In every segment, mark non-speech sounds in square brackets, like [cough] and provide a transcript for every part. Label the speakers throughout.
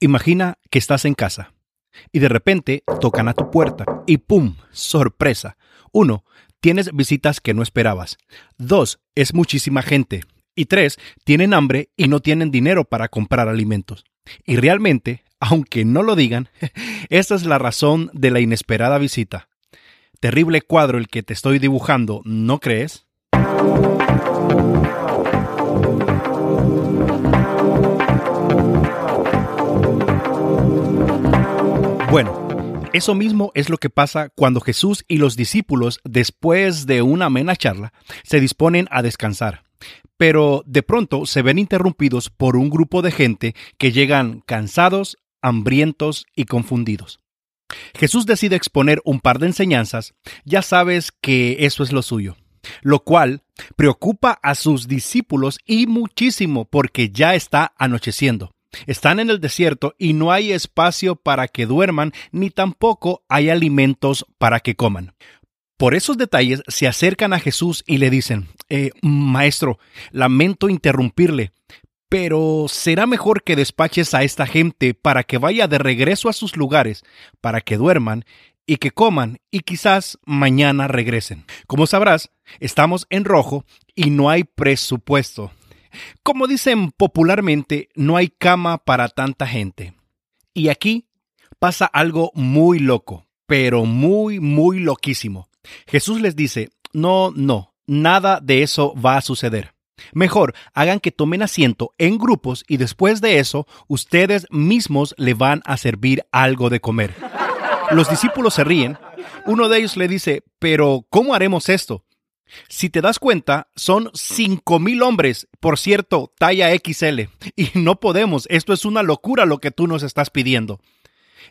Speaker 1: Imagina que estás en casa y de repente tocan a tu puerta y ¡pum! ¡Sorpresa! Uno, tienes visitas que no esperabas. Dos, es muchísima gente. Y tres, tienen hambre y no tienen dinero para comprar alimentos. Y realmente, aunque no lo digan, [laughs] esta es la razón de la inesperada visita. Terrible cuadro el que te estoy dibujando, ¿no crees? Bueno, eso mismo es lo que pasa cuando Jesús y los discípulos, después de una amena charla, se disponen a descansar. Pero de pronto se ven interrumpidos por un grupo de gente que llegan cansados, hambrientos y confundidos. Jesús decide exponer un par de enseñanzas, ya sabes que eso es lo suyo, lo cual preocupa a sus discípulos y muchísimo porque ya está anocheciendo. Están en el desierto y no hay espacio para que duerman ni tampoco hay alimentos para que coman. Por esos detalles se acercan a Jesús y le dicen, eh, Maestro, lamento interrumpirle, pero será mejor que despaches a esta gente para que vaya de regreso a sus lugares, para que duerman y que coman y quizás mañana regresen. Como sabrás, estamos en rojo y no hay presupuesto. Como dicen popularmente, no hay cama para tanta gente. Y aquí pasa algo muy loco, pero muy, muy loquísimo. Jesús les dice, no, no, nada de eso va a suceder. Mejor hagan que tomen asiento en grupos y después de eso ustedes mismos le van a servir algo de comer. Los discípulos se ríen. Uno de ellos le dice, pero ¿cómo haremos esto? Si te das cuenta, son cinco mil hombres, por cierto, talla XL, y no podemos, esto es una locura lo que tú nos estás pidiendo.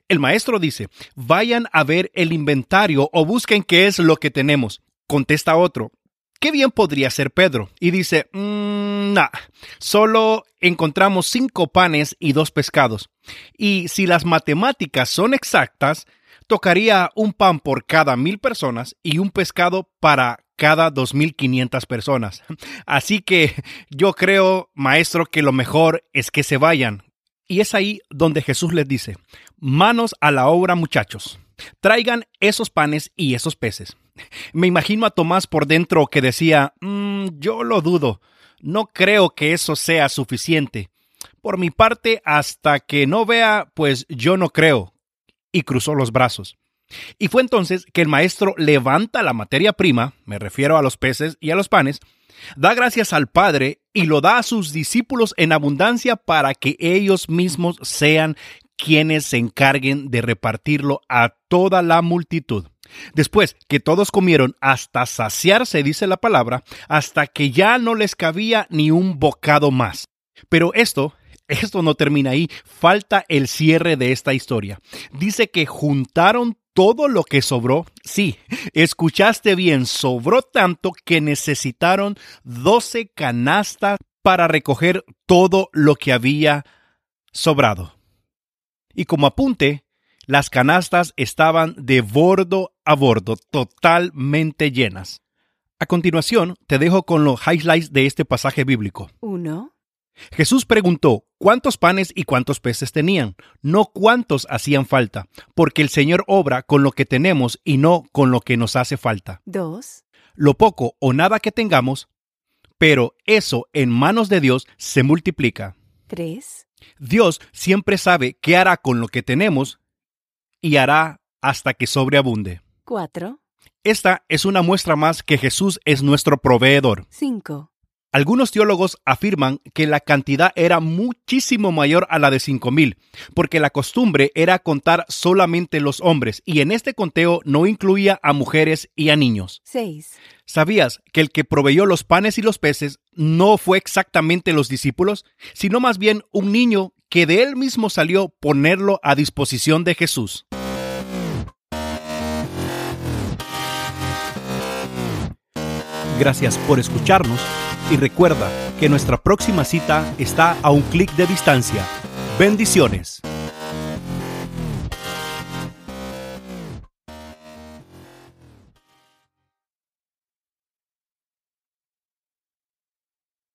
Speaker 1: El maestro dice, vayan a ver el inventario o busquen qué es lo que tenemos. Contesta otro, qué bien podría ser Pedro. Y dice, mmm, solo encontramos cinco panes y dos pescados. Y si las matemáticas son exactas, tocaría un pan por cada mil personas y un pescado para cada 2.500 personas. Así que yo creo, maestro, que lo mejor es que se vayan. Y es ahí donde Jesús les dice, manos a la obra muchachos, traigan esos panes y esos peces. Me imagino a Tomás por dentro que decía, mm, yo lo dudo, no creo que eso sea suficiente. Por mi parte, hasta que no vea, pues yo no creo. Y cruzó los brazos. Y fue entonces que el maestro levanta la materia prima, me refiero a los peces y a los panes, da gracias al Padre y lo da a sus discípulos en abundancia para que ellos mismos sean quienes se encarguen de repartirlo a toda la multitud. Después que todos comieron hasta saciarse, dice la palabra, hasta que ya no les cabía ni un bocado más. Pero esto esto no termina ahí, falta el cierre de esta historia. Dice que juntaron todo lo que sobró, sí, escuchaste bien, sobró tanto que necesitaron 12 canastas para recoger todo lo que había sobrado. Y como apunte, las canastas estaban de bordo a bordo, totalmente llenas. A continuación, te dejo con los highlights de este pasaje bíblico.
Speaker 2: Uno.
Speaker 1: Jesús preguntó cuántos panes y cuántos peces tenían, no cuántos hacían falta, porque el Señor obra con lo que tenemos y no con lo que nos hace falta.
Speaker 2: Dos.
Speaker 1: Lo poco o nada que tengamos, pero eso en manos de Dios se multiplica.
Speaker 2: Tres.
Speaker 1: Dios siempre sabe qué hará con lo que tenemos y hará hasta que sobreabunde.
Speaker 2: Cuatro.
Speaker 1: Esta es una muestra más que Jesús es nuestro proveedor.
Speaker 2: Cinco.
Speaker 1: Algunos teólogos afirman que la cantidad era muchísimo mayor a la de 5000, porque la costumbre era contar solamente los hombres y en este conteo no incluía a mujeres y a niños.
Speaker 2: 6.
Speaker 1: ¿Sabías que el que proveyó los panes y los peces no fue exactamente los discípulos, sino más bien un niño que de él mismo salió ponerlo a disposición de Jesús? Gracias por escucharnos y recuerda que nuestra próxima cita está a un clic de distancia. Bendiciones.